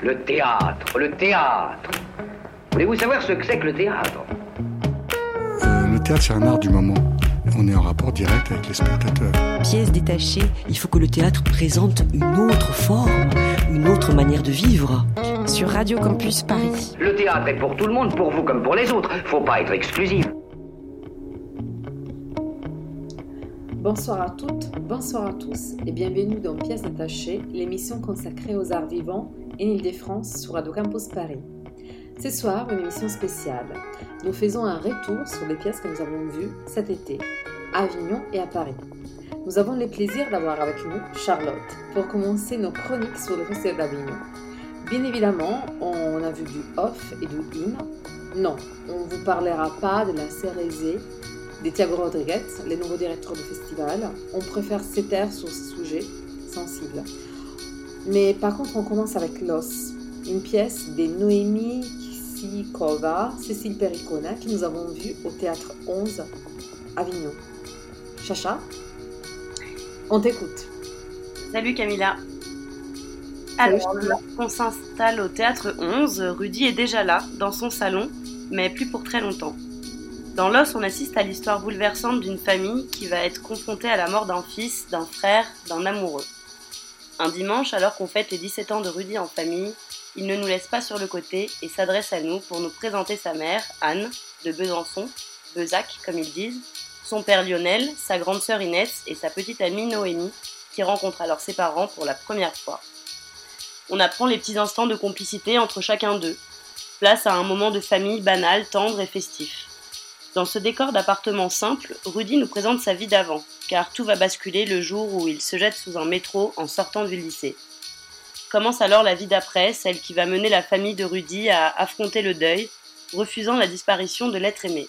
Le théâtre, le théâtre. Voulez-vous savoir ce que c'est que le théâtre? Euh, Le théâtre, c'est un art du moment. On est en rapport direct avec les spectateurs. Pièce détachée, il faut que le théâtre présente une autre forme, une autre manière de vivre. Sur Radio Campus Paris. Le théâtre est pour tout le monde, pour vous comme pour les autres. Faut pas être exclusif. Bonsoir à toutes, bonsoir à tous et bienvenue dans Pièces détachées, l'émission consacrée aux arts vivants en Ile-de-France sur Radio Campus Paris. Ce soir, une émission spéciale. Nous faisons un retour sur les pièces que nous avons vues cet été, à Avignon et à Paris. Nous avons le plaisir d'avoir avec nous Charlotte pour commencer nos chroniques sur le Festival d'Avignon. Bien évidemment, on a vu du off et du in. Non, on ne vous parlera pas de la Cérésie de Thiago Rodriguez, le nouveau directeur du festival. On préfère se taire sur ce sujet sensible. Mais par contre, on commence avec Los, une pièce de Noémie Kisikova, Cécile Pericona, que nous avons vue au théâtre 11 Avignon. Chacha, on t'écoute. Salut Camilla. Alors, on s'installe au théâtre 11, Rudy est déjà là, dans son salon, mais plus pour très longtemps. Dans L'os, on assiste à l'histoire bouleversante d'une famille qui va être confrontée à la mort d'un fils, d'un frère, d'un amoureux. Un dimanche, alors qu'on fête les 17 ans de Rudy en famille, il ne nous laisse pas sur le côté et s'adresse à nous pour nous présenter sa mère, Anne, de Besançon, Bezac comme ils disent, son père Lionel, sa grande sœur Inès et sa petite amie Noémie, qui rencontrent alors ses parents pour la première fois. On apprend les petits instants de complicité entre chacun d'eux, place à un moment de famille banal, tendre et festif. Dans ce décor d'appartement simple, Rudy nous présente sa vie d'avant, car tout va basculer le jour où il se jette sous un métro en sortant du lycée. Commence alors la vie d'après, celle qui va mener la famille de Rudy à affronter le deuil, refusant la disparition de l'être aimé.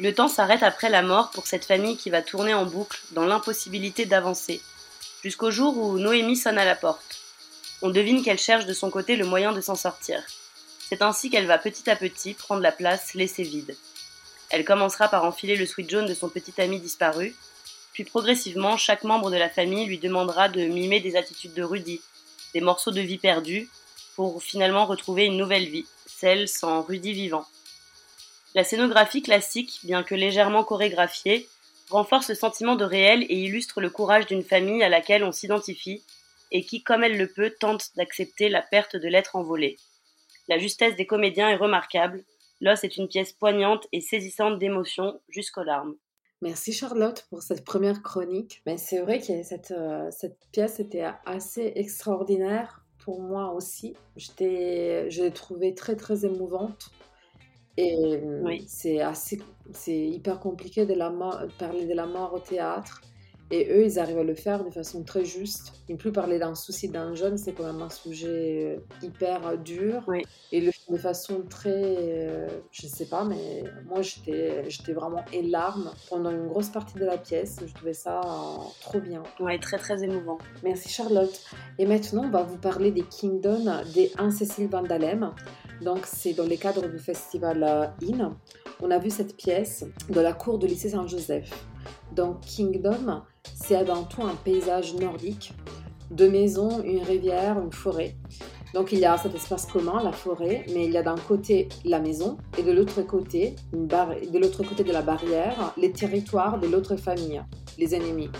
Le temps s'arrête après la mort pour cette famille qui va tourner en boucle dans l'impossibilité d'avancer, jusqu'au jour où Noémie sonne à la porte. On devine qu'elle cherche de son côté le moyen de s'en sortir. C'est ainsi qu'elle va petit à petit prendre la place laissée vide. Elle commencera par enfiler le sweat jaune de son petit ami disparu, puis progressivement chaque membre de la famille lui demandera de mimer des attitudes de Rudy, des morceaux de vie perdus, pour finalement retrouver une nouvelle vie, celle sans Rudy vivant. La scénographie classique, bien que légèrement chorégraphiée, renforce le sentiment de réel et illustre le courage d'une famille à laquelle on s'identifie et qui, comme elle le peut, tente d'accepter la perte de l'être envolé. La justesse des comédiens est remarquable, L'os est une pièce poignante et saisissante d'émotions jusqu'aux larmes. Merci Charlotte pour cette première chronique. Mais c'est vrai que cette, euh, cette pièce était assez extraordinaire pour moi aussi. Je l'ai trouvée très très émouvante. Et oui. c'est assez, c'est hyper compliqué de, la de parler de la mort au théâtre. Et eux, ils arrivent à le faire de façon très juste. Ne plus parler d'un souci d'un jeune, c'est quand même un sujet euh, hyper dur. Et le de façon très. Euh, je ne sais pas, mais moi, j'étais vraiment élarme pendant une grosse partie de la pièce. Je trouvais ça euh, trop bien. Ouais, très, très émouvant. Merci, Charlotte. Et maintenant, on va vous parler des Kingdom des 1 Cécile Vandalem. Donc, c'est dans le cadre du festival IN. On a vu cette pièce dans la cour de lycée Saint-Joseph. Donc, Kingdom, c'est avant tout un paysage nordique, deux maisons, une rivière, une forêt. Donc il y a cet espace commun, la forêt, mais il y a d'un côté la maison et de l'autre côté, de l'autre côté de la barrière, les territoires de l'autre famille, les ennemis.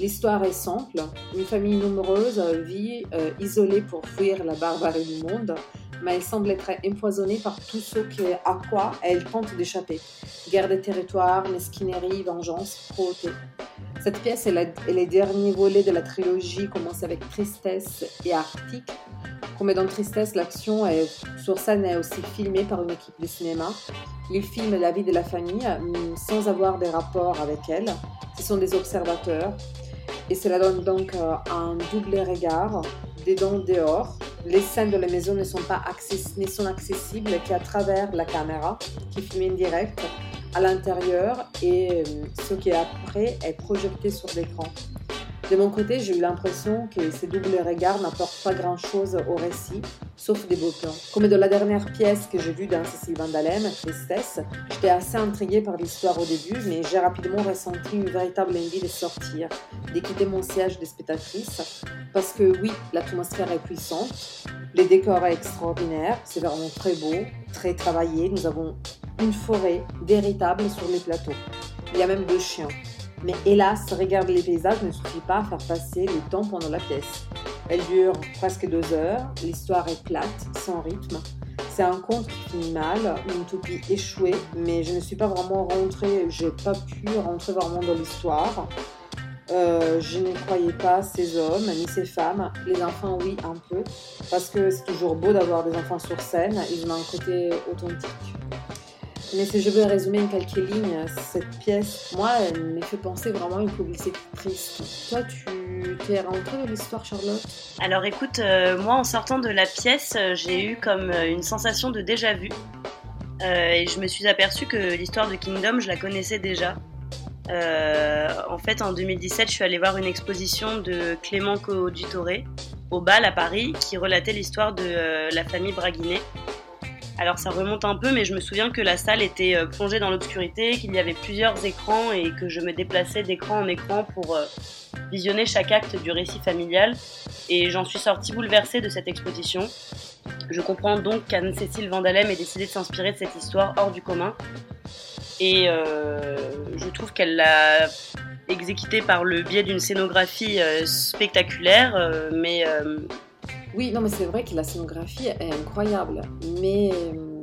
L'histoire est simple. Une famille nombreuse vit euh, isolée pour fuir la barbarie du monde, mais elle semble être empoisonnée par tout ce à quoi elle tente d'échapper. Guerre des territoires, mesquinerie, vengeance, cruauté. Cette pièce est, la, est le dernier volet de la trilogie, commence avec Tristesse et Arctique. Comme dans Tristesse, l'action sur scène est aussi filmée par une équipe de cinéma. Ils filment la vie de la famille sans avoir des rapports avec elle. Ce sont des observateurs et cela donne donc euh, un double regard dedans dehors. Les scènes de la maison ne sont pas ne sont accessibles qu'à travers la caméra qui filme en direct à l'intérieur et euh, ce qui est après est projeté sur l'écran. De mon côté, j'ai eu l'impression que ces doubles regards n'apportent pas grand-chose au récit, sauf des beaux plans. Comme dans la dernière pièce que j'ai vue dans Cécile Vandalem, Tristesse, j'étais assez intriguée par l'histoire au début, mais j'ai rapidement ressenti une véritable envie de sortir, de quitter mon siège de spectatrice, parce que oui, l'atmosphère est puissante, les décors est extraordinaire, c'est vraiment très beau, très travaillé, nous avons une forêt véritable sur les plateaux. Il y a même deux chiens. Mais hélas, regarder les paysages ne suffit pas à faire passer le temps pendant la pièce. Elle dure presque deux heures, l'histoire est plate, sans rythme. C'est un conte qui finit mal, une utopie échouée, mais je ne suis pas vraiment rentrée, j'ai pas pu rentrer vraiment dans l'histoire. Euh, je ne croyais pas ces hommes ni ces femmes. Les enfants, oui, un peu. Parce que c'est toujours beau d'avoir des enfants sur scène. Ils ont un côté authentique. Mais si je veux résumer en quelques lignes, cette pièce, moi, elle me fait penser vraiment à une publicité triste. Toi, tu es rentrée dans l'histoire, Charlotte? Alors écoute, euh, moi, en sortant de la pièce, euh, j'ai eu comme euh, une sensation de déjà-vu. et je me suis aperçue que l'histoire de Kingdom, je la connaissais déjà. en fait, en 2017, je suis allée voir une exposition de Clément Coauditore au bal à Paris qui relatait l'histoire de la famille Braguinet. Alors ça remonte un peu, mais je me souviens que la salle était euh, plongée dans l'obscurité, qu'il y avait plusieurs écrans et que je me déplaçais d'écran en écran pour euh, visionner chaque acte du récit familial. Et j'en suis sortie bouleversée de cette exposition. Je comprends donc qu'Anne-Cécile Vandalem ait décidé de s'inspirer de cette histoire hors du commun. Et euh, je trouve qu'elle l'a exécutée par le biais d'une scénographie spectaculaire, mais oui, non, mais c'est vrai que la scénographie est incroyable. Mais. Euh,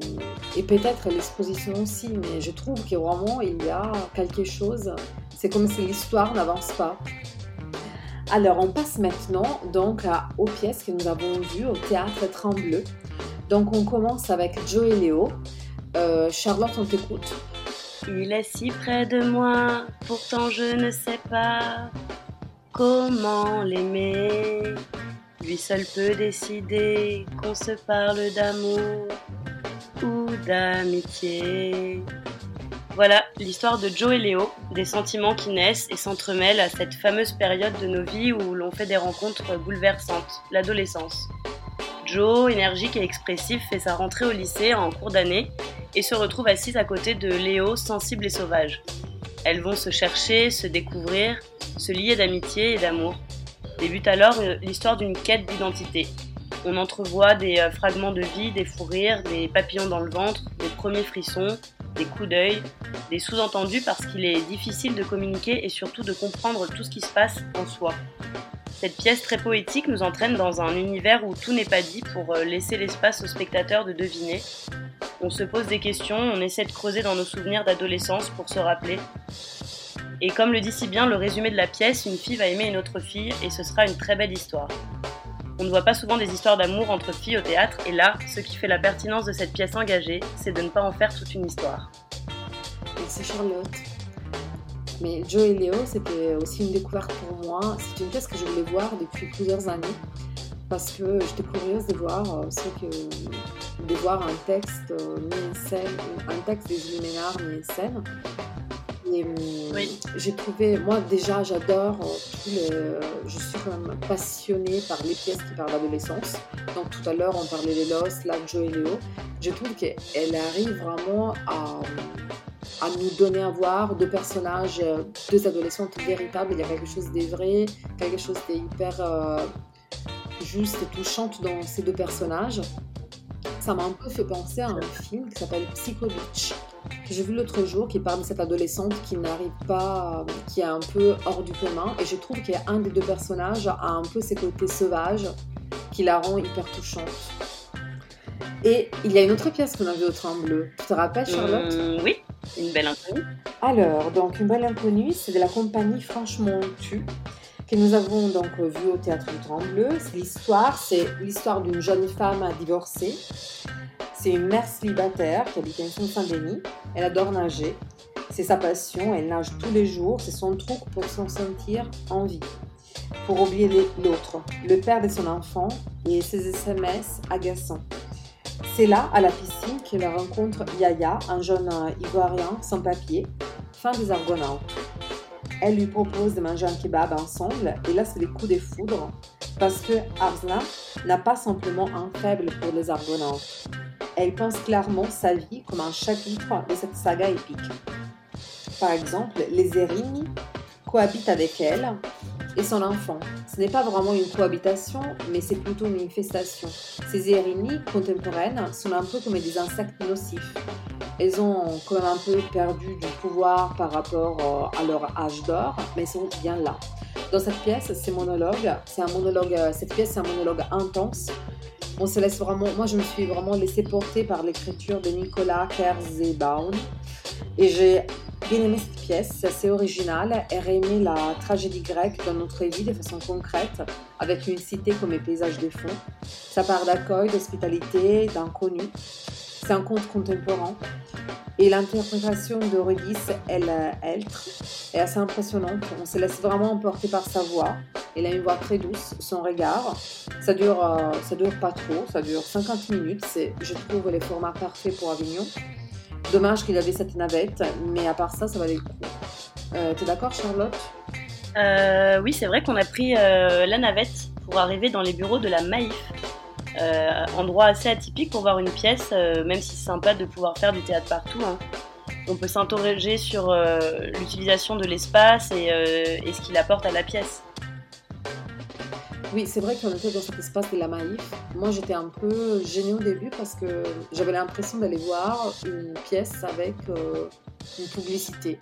et peut-être l'exposition aussi, mais je trouve que vraiment il y a quelque chose. C'est comme si l'histoire n'avance pas. Alors, on passe maintenant donc aux pièces que nous avons vues au théâtre Trembleux. Donc, on commence avec Joe et Léo. Euh, Charlotte, on t'écoute. Il est si près de moi, pourtant je ne sais pas comment l'aimer. Lui seul peut décider qu'on se parle d'amour ou d'amitié. Voilà l'histoire de Joe et Léo, des sentiments qui naissent et s'entremêlent à cette fameuse période de nos vies où l'on fait des rencontres bouleversantes, l'adolescence. Joe, énergique et expressif, fait sa rentrée au lycée en cours d'année et se retrouve assise à côté de Léo, sensible et sauvage. Elles vont se chercher, se découvrir, se lier d'amitié et d'amour. Débute alors euh, l'histoire d'une quête d'identité. On entrevoit des euh, fragments de vie, des fous rires, des papillons dans le ventre, des premiers frissons, des coups d'œil, des sous-entendus parce qu'il est difficile de communiquer et surtout de comprendre tout ce qui se passe en soi. Cette pièce très poétique nous entraîne dans un univers où tout n'est pas dit pour euh, laisser l'espace au spectateur de deviner. On se pose des questions, on essaie de creuser dans nos souvenirs d'adolescence pour se rappeler. Et comme le dit si bien le résumé de la pièce, une fille va aimer une autre fille et ce sera une très belle histoire. On ne voit pas souvent des histoires d'amour entre filles au théâtre et là, ce qui fait la pertinence de cette pièce engagée, c'est de ne pas en faire toute une histoire. Merci Charlotte. Mais Joe et Léo, c'était aussi une découverte pour moi. C'est une pièce que je voulais voir depuis plusieurs années parce que j'étais curieuse de voir euh, ce que de voir un texte euh, mis en scène, un texte des Illuminards mis en scène oui. j'ai trouvé, moi déjà j'adore, euh, je suis quand même passionnée par les pièces qui parlent d'adolescence. Donc tout à l'heure on parlait de Lost, là Joe et Léo. Je trouve qu'elle arrive vraiment à, à, nous donner à voir deux personnages, euh, deux adolescentes véritables. Il y a quelque chose de vrai, quelque chose d'hyper euh, juste et touchante dans ces deux personnages. Ça m'a un peu fait penser à un film qui s'appelle Psycho Beach que j'ai vu l'autre jour qui parle de cette adolescente qui n'arrive pas, qui est un peu hors du commun. Et je trouve qu'il y a un des deux personnages a un peu ses côtés sauvages qui la rend hyper touchante. Et il y a une autre pièce qu'on a vue au train bleu. Tu te rappelles, Charlotte? mmh, Oui, une belle inconnue. Alors, donc, une belle inconnue, c'est de la compagnie Franchement Tu nous avons donc vu au théâtre du Train Bleu. L'histoire, c'est l'histoire d'une jeune femme divorcée c'est une mère célibataire qui habite en Saint-Denis. Elle adore nager. C'est sa passion. Elle nage tous les jours. C'est son truc pour s'en sentir en vie. Pour oublier l'autre, le père de son enfant et ses SMS agaçants. C'est là, à la piscine, qu'elle rencontre Yaya, un jeune ivoirien sans papier, fin des Argonautes. Elle lui propose de manger un kebab ensemble. Et là, c'est les coups des foudres. Parce que Arslan n'a pas simplement un faible pour les Argonautes. Elle pense clairement sa vie comme un chapitre de cette saga épique. Par exemple, les Erini cohabitent avec elle et son enfant. Ce n'est pas vraiment une cohabitation, mais c'est plutôt une infestation. Ces Erini contemporaines sont un peu comme des insectes nocifs. Elles ont quand même un peu perdu du pouvoir par rapport euh, à leur âge d'or, mais sont bien là. Dans cette pièce, c'est monologue, un monologue, euh, cette pièce c'est un monologue intense. On se laisse vraiment, moi je me suis vraiment laissé porter par l'écriture de Nicolas Kerzebaum et j'ai bien aimé cette pièce, c'est assez original. Elle aimé la tragédie grecque dans notre vie de façon concrète, avec une cité comme paysage de fond. Ça part d'accueil, d'hospitalité, d'inconnu. C'est un conte contemporain. Et l'interprétation d'Eurydice, elle, elle est assez impressionnante. On se laisse vraiment emporter par sa voix. Elle a une voix très douce, son regard. Ça dure, euh, dure pas trop, ça dure 50 minutes. C'est, je trouve, les formats parfaits pour Avignon. Dommage qu'il avait cette navette, mais à part ça, ça valait le coup. Euh, T'es d'accord, Charlotte? Euh, Oui, c'est vrai qu'on a pris euh, la navette pour arriver dans les bureaux de la Maïf. Euh, endroit assez atypique pour voir une pièce, euh, même si c'est sympa de pouvoir faire du théâtre partout. Hein. On peut s'interroger sur euh, l'utilisation de l'espace et, et, ce qu'il apporte à la pièce. Oui, c'est vrai qu'on était dans cet espace de la Maïf. Moi, j'étais un peu gênée au début parce que j'avais l'impression d'aller voir une pièce avec une publicité.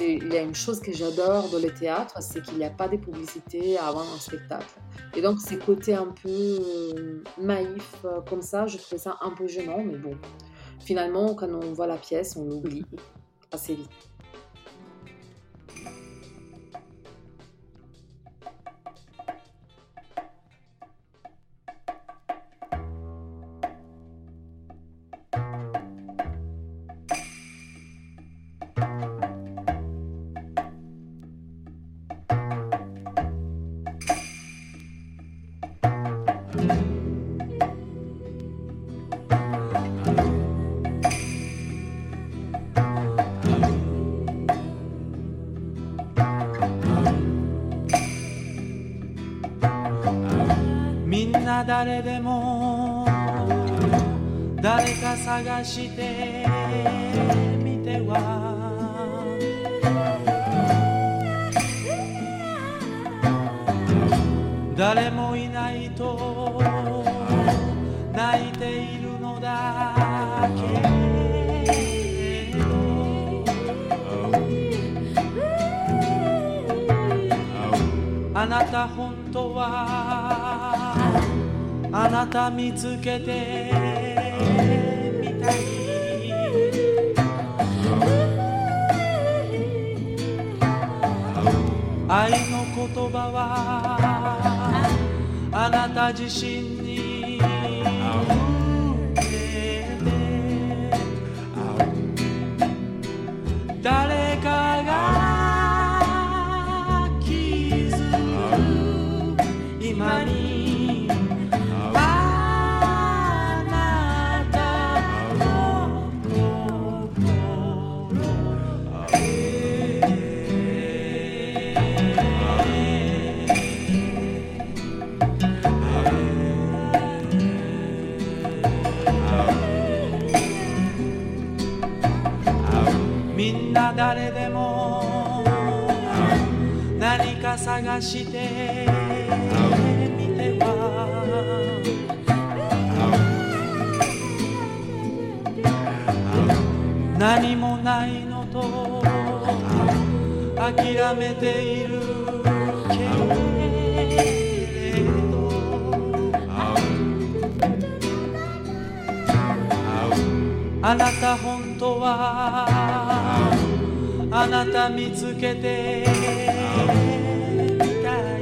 Il y a une chose que j'adore dans le théâtre, c'est qu'il n'y a pas de publicité avant un spectacle. Et donc, ces côtés un peu euh, naïfs euh, comme ça, je trouvais ça un peu gênant, mais bon. Finalement, quand on voit la pièce, on l'oublie assez vite.「誰でも誰か探してみては。誰もいないと泣いているのだけ。あなた本当はあなた見つけてみたい。愛の言葉はあなた自身に。みんな誰でも何か探してみては。何もないのと諦めているけれど。あなた本当はあなた見つけてみたい。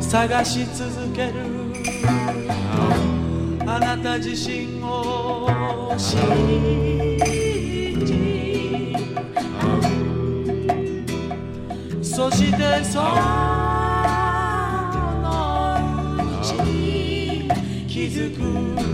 探し続ける。あなた自身を信じ。そしてそのうちに気づく。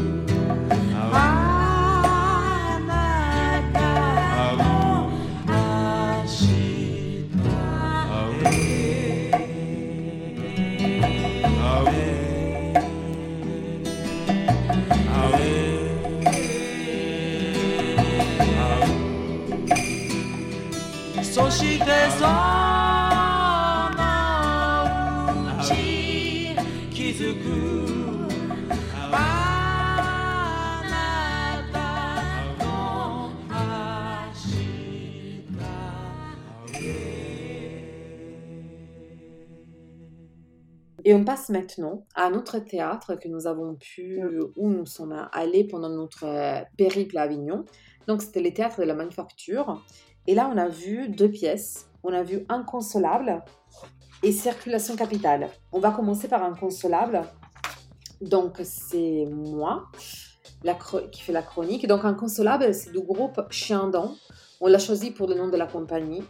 Passe maintenant à un autre théâtre que nous avons pu, où nous sommes allés pendant notre périple à Avignon. Donc c'était le théâtre de la Manufacture. Et là, on a vu deux pièces. On a vu Inconsolable et Circulation Capitale. On va commencer par Inconsolable. Donc c'est moi la qui fait la chronique. Donc Inconsolable, c'est du groupe Chiandon. On l'a choisi pour le nom de la compagnie,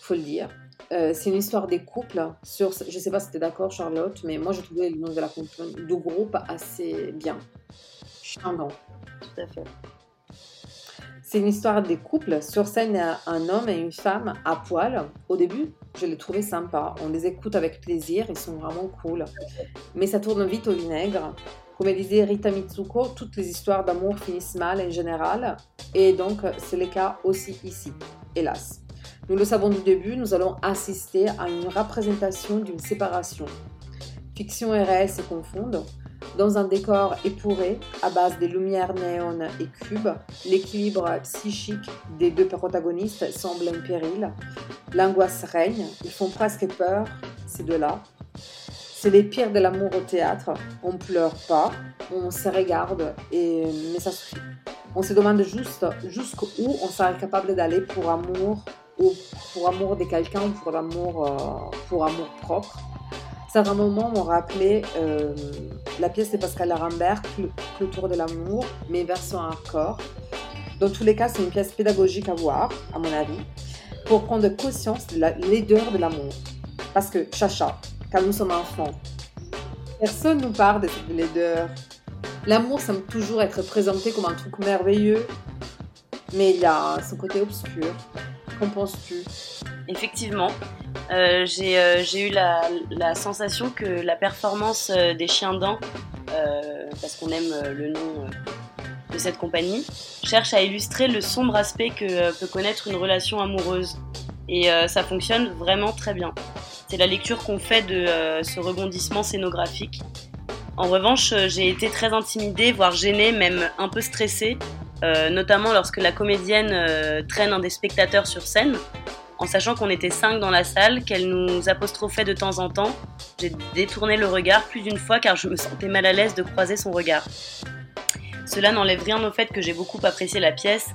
faut le dire. Euh, c'est une histoire des couples. Sur, je ne sais pas si tu es d'accord, Charlotte, mais moi, je trouvais le nom de la compagnie, du groupe assez bien. Chiandon. Tout à fait. C'est une histoire des couples. Sur scène, il y a un homme et une femme à poil. Au début, je les trouvais sympas. On les écoute avec plaisir, ils sont vraiment cool. Mais ça tourne vite au vinaigre. Comme disait Rita Mitsuko, toutes les histoires d'amour finissent mal en général. Et donc, c'est le cas aussi ici, hélas. Nous le savons du début, nous allons assister à une représentation d'une séparation. Fiction et réel se confondent. Dans un décor épuré, à base de lumières néon et cubes, l'équilibre psychique des deux protagonistes semble en péril. L'angoisse règne, ils font presque peur, ces deux-là. C'est les pires de l'amour au théâtre. On pleure pas, on se regarde, et... mais ça suffit. On se demande juste jusqu'où on serait capable d'aller pour amour ou pour amour de quelqu'un ou pour amour, euh, pour amour propre. Certains moments m'ont rappelé euh, la pièce de Pascal Arambert, Clôture de l'amour, mais version hardcore. Dans tous les cas, c'est une pièce pédagogique à voir, à mon avis, pour prendre conscience de la laideur de l'amour. Parce que, chacha, quand nous sommes enfants, personne nous parle de cette laideur. L'amour semble toujours être présenté comme un truc merveilleux, mais il y a son côté obscur. Qu'en penses-tu Effectivement, euh, euh, j'ai eu la, sensation que la performance euh, des chiens dents, parce qu'on aime le nom de cette compagnie, cherche à illustrer le sombre aspect que peut connaître une relation amoureuse. Et ça fonctionne vraiment très bien. C'est la lecture qu'on fait de ce rebondissement scénographique. En revanche, j'ai été très intimidée, voire gênée, même un peu stressée, notamment lorsque la comédienne traîne un des spectateurs sur scène en sachant qu'on était cinq dans la salle, qu'elle nous apostrophait de temps en temps. J'ai détourné le regard plus d'une fois car je me sentais mal à l'aise de croiser son regard. Cela n'enlève rien au fait que j'ai beaucoup apprécié la pièce,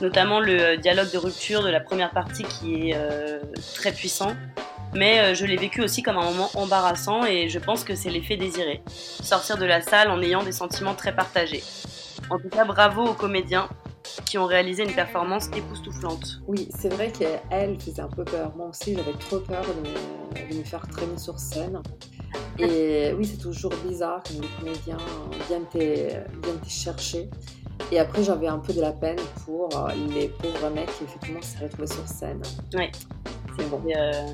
notamment le dialogue de rupture de la première partie qui est euh, très puissant. Mais euh, je l'ai vécu aussi comme un moment embarrassant et je pense que c'est l'effet désiré. Sortir de la salle en ayant des sentiments très partagés. En tout cas, bravo aux comédiens qui ont réalisé une performance époustouflante. Oui, c'est vrai qu'elle faisait un peu peur. Moi aussi, j'avais trop peur de me, faire traîner sur scène. Et oui, c'est toujours bizarre quand les comédiens viennent te, chercher. Et après, j'avais un peu de la peine pour les pauvres mecs qui, effectivement, s'est retrouvés sur scène. Oui. C'est bon. Euh,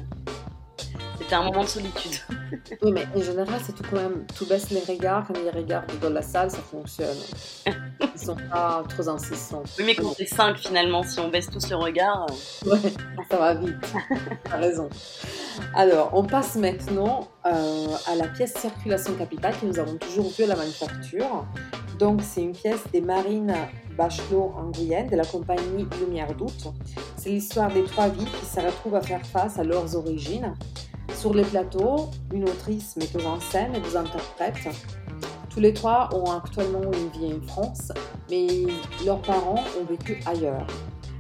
c'était un moment de solitude. oui, mais en général, c'est tout quand même. Tout baisse les regards. Quand ils regardent dans la salle, ça fonctionne. Ils sont pas trop insistants. Oui, mais quand c'est cinq finalement, si on baisse tous le regard. Euh. Ouais, ça va vite. T'as raison. Alors, on passe maintenant euh, à la pièce Circulation Capitale que nous avons toujours vue à la manufacture. Donc, c'est une pièce des Marines Bachelot en Guyenne de la compagnie Lumière d'août. C'est l'histoire des trois vies qui se retrouvent à faire face à leurs origines. Sur les plateaux, une autrice metteuse en scène et deux interprètes. Tous les trois ont actuellement une vie en France, mais leurs parents ont vécu ailleurs.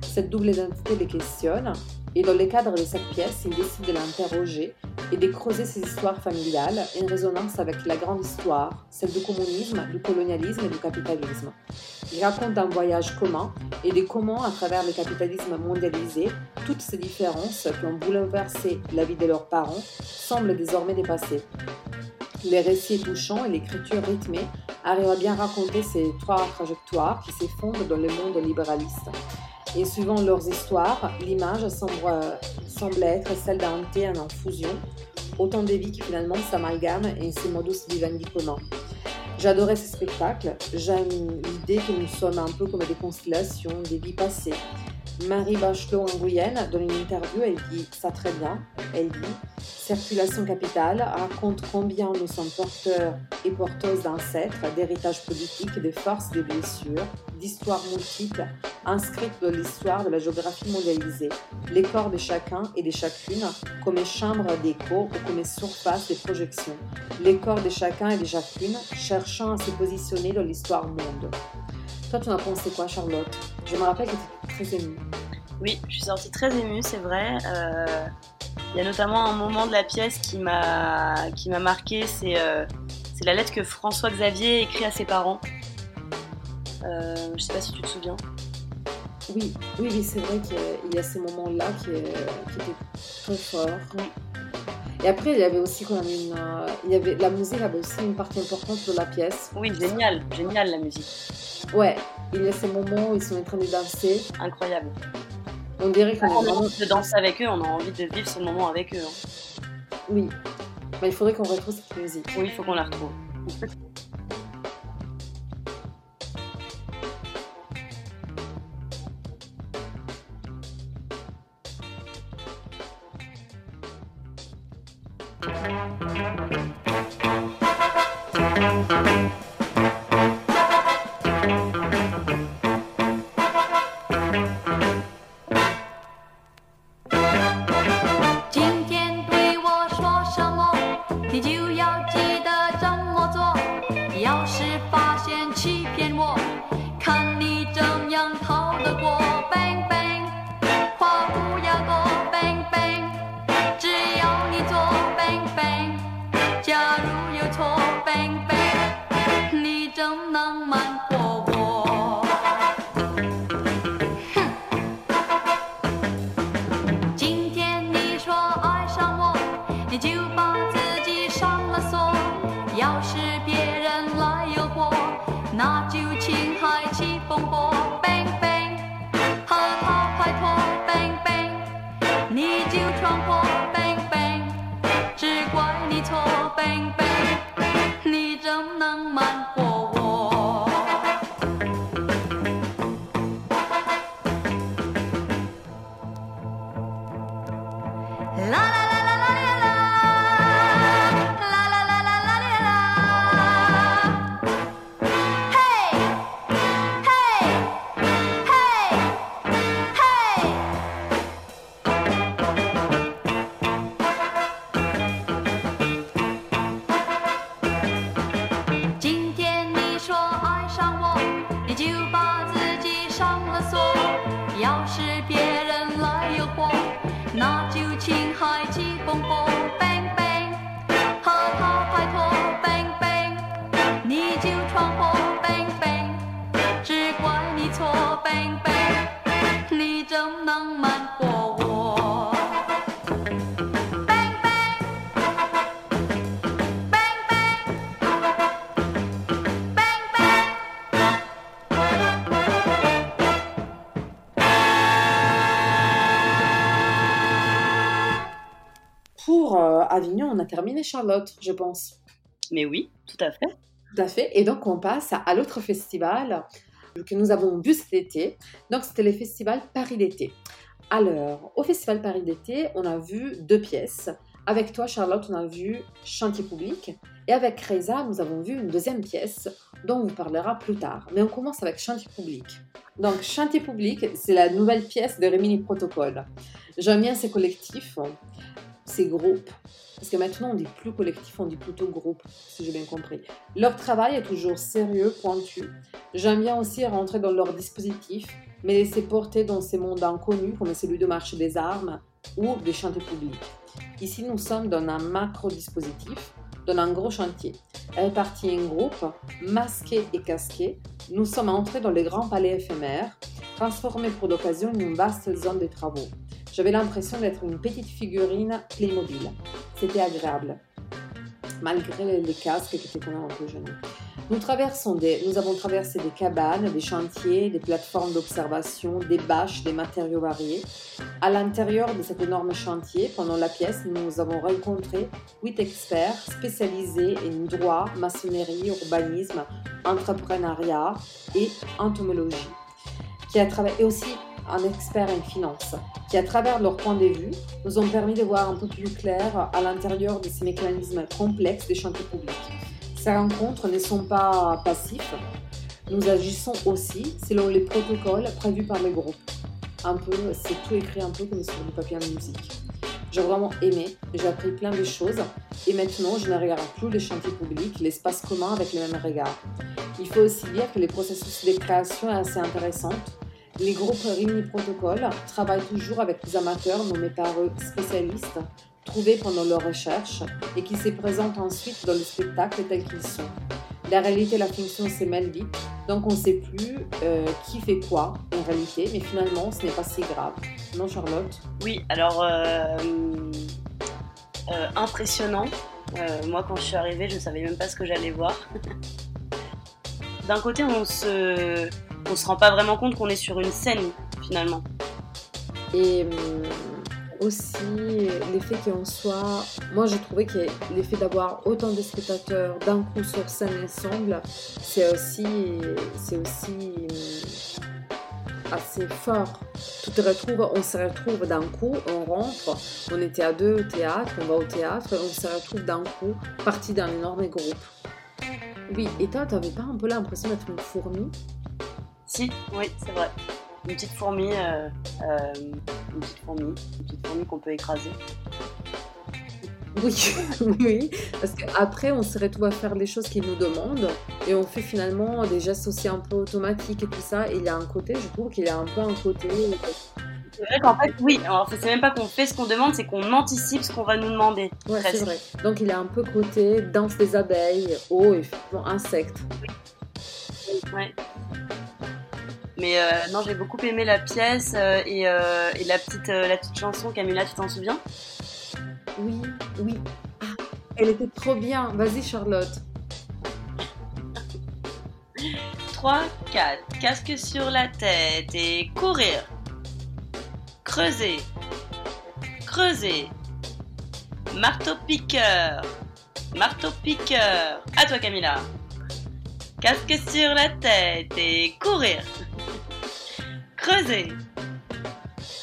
Cette double identité les questionne et dans le cadre de cette pièce, ils décident de l'interroger et de creuser ses histoires familiales en résonance avec la grande histoire, celle du communisme, du colonialisme et du capitalisme. Ils racontent un voyage commun et de comment, à travers le capitalisme mondialisé, toutes ces différences qui ont bouleversé la vie de leurs parents semblent désormais dépassées. Les récits touchants et l'écriture rythmée arrivent à bien raconter ces trois trajectoires qui s'effondrent dans le monde libéraliste. Et suivant leurs histoires, l'image semble, semble être celle d'un thé en infusion, autant de vies qui finalement s'amalgament et se modus vivendi commun. J'adorais ce spectacle, j'aime l'idée que nous sommes un peu comme des constellations, des vies passées. Marie Bachelot en Guyenne, dans une interview, elle dit ça très bien. Elle dit Circulation capitale raconte combien nous sommes porteurs et porteuses d'ancêtres, d'héritage politique, de forces, de blessures, d'histoires multiples, inscrites dans l'histoire de la géographie mondialisée. Les corps de chacun et de chacune comme chambres d'écho ou comme surface de projection. Les corps de chacun et de chacune cherchant à se positionner dans l'histoire monde. Toi, tu en as pensé quoi, Charlotte? Je me rappelle que tu étais très émue. Oui, je suis sortie très émue, c'est vrai. Euh, Il y a notamment un moment de la pièce qui m'a qui m'a marqué, c'est euh, la lettre que François Xavier écrit à ses parents. Euh, je sais pas si tu te souviens. Oui, oui, oui c'est vrai qu'il y a ces moments-là qui, qui, étaient très forts. Et après, il y avait aussi quand même une. euh, il y avait, la musique avait aussi une partie importante de la pièce. Oui, génial, génial la musique, Ouais, il y a ces moments où ils sont en train de danser. incroyable. On dirait qu'on On a vraiment. envie de danser avec eux, on a envie de vivre ce moment avec eux. hein. Oui. Mais il faudrait qu'on retrouve cette musique. Oui, il faut qu'on la retrouve. 正浪漫。要是别人来诱惑，那就请海鸡蹦蹦，bang bang，和他拍拖，bang bang，你就闯祸，bang bang，只怪你错，bang bang，你怎能瞒？Terminé Charlotte, je pense. Mais oui, tout à fait. Tout à fait. Et donc, on passe à l'autre festival que nous avons vu cet été. Donc, c'était le festival Paris d'été. Alors, au festival Paris d'été, on a vu deux pièces. Avec toi, Charlotte, on a vu Chantier public. Et avec Reza, nous avons vu une deuxième pièce dont on vous parlera plus tard. Mais on commence avec Chantier public. Donc, Chantier public, c'est la nouvelle pièce de Rémi Protocole. J'aime bien ces collectifs, ces groupes. Parce que maintenant, on dit plus collectif, on dit plutôt groupe, si j'ai bien compris. Leur travail est toujours sérieux, pointu. J'aime bien aussi rentrer dans leur dispositif, mais laisser porter dans ces mondes inconnus, comme celui de marché des armes ou des chantiers publics. Ici, nous sommes dans un macro-dispositif, dans un gros chantier. Répartis en groupes, masqués et casqués, nous sommes entrés dans les grands palais éphémères, transformés pour l'occasion en une vaste zone de travaux. J'avais l'impression d'être une petite figurine Playmobil. C'était agréable, malgré les casques qui étaient quand même un peu. Nous, traversons des, nous avons traversé des cabanes, des chantiers, des plateformes d'observation, des bâches, des matériaux variés. À l'intérieur de cet énorme chantier, pendant la pièce, nous avons rencontré huit experts spécialisés en droit, maçonnerie, urbanisme, entrepreneuriat et entomologie, qui a travaillé, aussi un expert en finance, qui à travers leur point de vue nous ont permis de voir un peu plus clair à l'intérieur de ces mécanismes complexes des chantiers publics. Ces rencontres ne sont pas passifs, nous agissons aussi selon les protocoles prévus par les groupes. Un peu, c'est tout écrit un peu comme sur du papier en musique. J'ai vraiment aimé, j'ai appris plein de choses et maintenant je ne regarde plus les chantiers publics, l'espace commun avec le même regard. Il faut aussi dire que le processus de création est assez intéressant. Les groupes Rimini Protocol travaillent toujours avec des amateurs nommés par eux spécialistes, trouvés pendant leurs recherches et qui se présentent ensuite dans le spectacle tels qu'ils sont. La réalité et la fiction se mêlent vite, donc on ne sait plus euh, qui fait quoi en réalité, mais finalement ce n'est pas si grave. Non Charlotte? Oui, alors euh, euh, impressionnant. moi quand je suis arrivée, je ne savais même pas ce que j'allais voir. D'un côté, on se, on se rend pas vraiment compte qu'on est sur une scène finalement. Et aussi l'effet qu'on soit. Moi, j'ai trouvé que l'effet d'avoir autant de spectateurs d'un coup sur scène ensemble, c'est aussi, c'est aussi euh, assez fort. On se retrouve d'un coup, on rentre, on était à deux au théâtre, on va au théâtre, on se retrouve d'un coup parti d'un énorme groupe. Oui, et toi, t'avais pas un peu l'impression d'être une fourmi? Si, oui, c'est vrai une petite fourmi, euh, euh, une petite fourmi, une petite fourmi qu'on peut écraser. Oui, oui, parce qu'après, on se retrouve à faire les choses qu'ils nous demandent et on fait finalement des gestes aussi un peu automatiques et tout ça. Et il y a un côté, je trouve qu'il y a un peu un côté. C'est vrai qu'en fait, oui, c'est même pas qu'on fait ce qu'on demande, c'est qu'on anticipe ce qu'on va nous demander. Ouais, c'est vrai. Donc il y a un peu côté danse des abeilles, eau, effectivement, insectes. Oui. Ouais. Mais euh, non, j'ai beaucoup aimé la pièce euh, et, euh, et, la, petite, la petite chanson, Camilla, tu t'en souviens? Oui, oui. Ah, elle était trop bien. Vas-y, Charlotte. 3, 4. Casque sur la tête et courir. Creuser. Creuser. Marteau-piqueur. Marteau-piqueur. À toi, Camilla. Casque sur la tête et courir.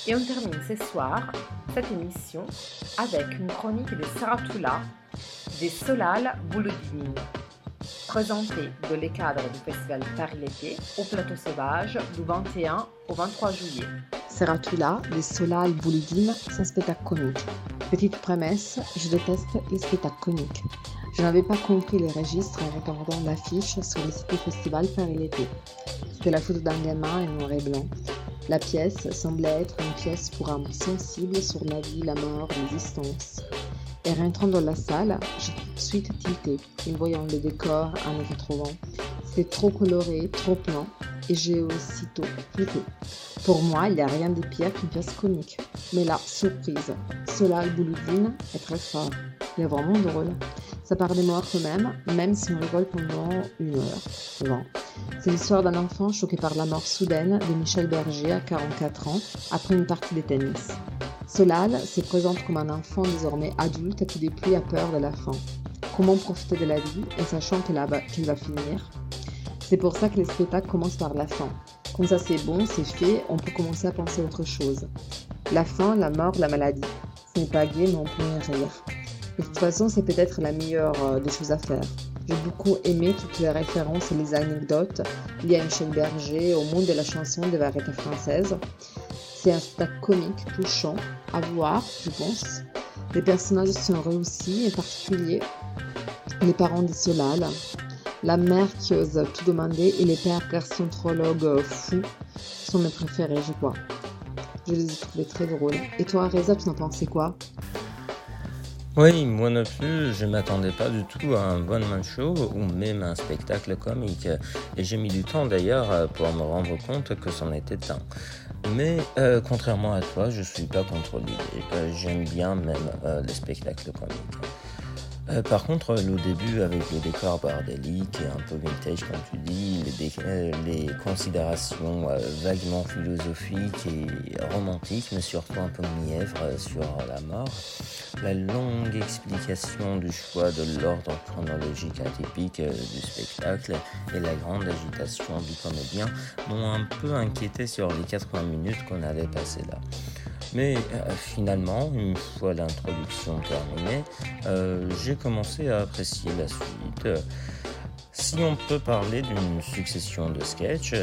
Et on termine ce soir cette émission avec une chronique de Saratula des Solal Bouloudine, présentée dans les cadres du festival Paris l'été au plateau sauvage du 21 au 23 juillet. Saratula des Solal Bouloudine, c'est un spectacle comique. Petite promesse, je déteste les spectacles comiques. Je n'avais pas compris les registres en regardant l'affiche sur le site festival Paris l'été. C'était la photo d'un gamin en noir et blanc. La pièce semblait être une pièce pour âme sensible sur la vie, la mort, l'existence. Et rentrant dans la salle, j'ai tout de suite tilté en voyant le décor années 80. C'était trop coloré, trop plein, et j'ai aussitôt tilté. Pour moi, il n'y a rien de pire qu'une pièce comique. Mais là, surprise, Solal Bouloudine est très fort. Il est vraiment drôle. Ça part des morts quand même, même si on rigole pendant une heure. C'est l'histoire d'un enfant choqué par la mort soudaine de Michel Berger à 44 ans après une partie de tennis. Solal se présente comme un enfant désormais adulte qui depuis a peur de la fin. Comment profiter de la vie en sachant qu'elle va finir? C'est pour ça que les spectacles commencent par la fin. Quand ça c'est bon, c'est fait, on peut commencer à penser à autre chose. La fin, la mort, la maladie. Ce n'est pas gay, mais on peut rire. De toute façon, c'est peut-être la meilleure euh, des choses à faire. J'ai beaucoup aimé toutes les références et les anecdotes liées à Michel Berger, au monde de la chanson des variétés françaises. C'est un spectacle comique, touchant, à voir, je pense. Les personnages sont réussis, en particulier les parents de Solal, la mère qui ose tout demander et les pères garçontrologues fous sont mes préférés, je crois. Je les ai trouvés très drôles. Et toi, Reza, tu en pensais quoi? Oui, moi non plus, je m'attendais pas du tout à un one-man show ou même un spectacle comique. Et j'ai mis du temps d'ailleurs pour me rendre compte que c'en était un. Mais euh, contrairement à toi, je suis pas contre l'idée. Euh, j'aime bien même euh, les spectacles comiques. Euh, par contre, le début avec le décor bordélique et un peu vintage, comme tu dis, les, euh, considérations euh, vaguement philosophiques et romantiques, mais surtout un peu mièvres sur la mort, la longue explication du choix de l'ordre chronologique atypique du spectacle et la grande agitation du comédien m'ont un peu inquiété sur les 80 minutes qu'on allait passer là. Mais euh, finalement, une fois l'introduction terminée, euh, j'ai commencé à apprécier la suite. Si on peut parler d'une succession de sketchs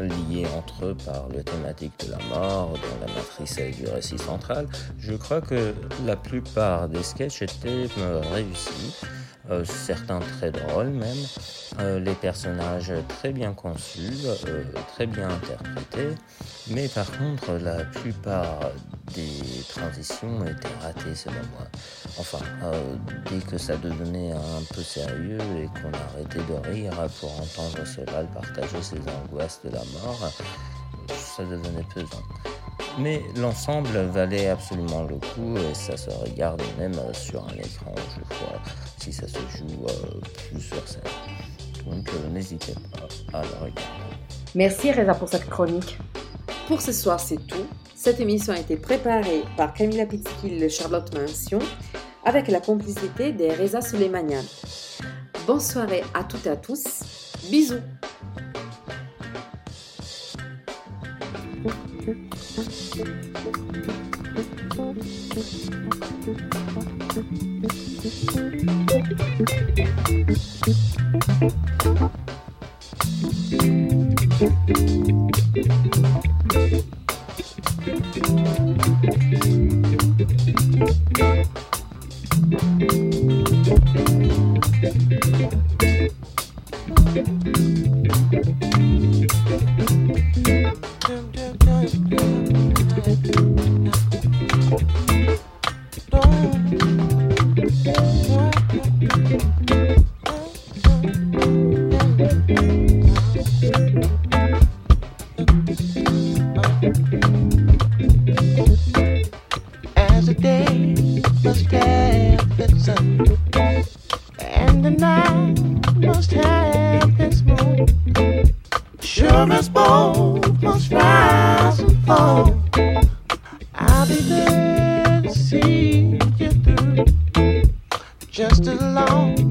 liés entre eux par le thématique de la mort dans la matrice du récit central, je crois que la plupart des sketchs étaient euh, réussis. Euh, certains très drôles même, euh, les personnages très bien conçus, euh, très bien interprétés, mais par contre la plupart des transitions étaient ratées selon moi. Enfin, dès que ça devenait un peu sérieux et qu'on arrêtait de rire pour entendre cela partager ses angoisses de la mort, ça devenait pesant. Mais l'ensemble valait absolument le coup et ça se regarde même sur un écran, je crois, si ça se joue euh, plus sur scène. Donc euh, n'hésitez pas à le regarder. Merci Reza pour cette chronique. Pour ce soir, c'est tout. Cette émission a été préparée par Camilla Pitskill et Charlotte Mansion avec la complicité des Reza Suleimanian. Bonne soirée à toutes et à tous. Bisous. As the just as long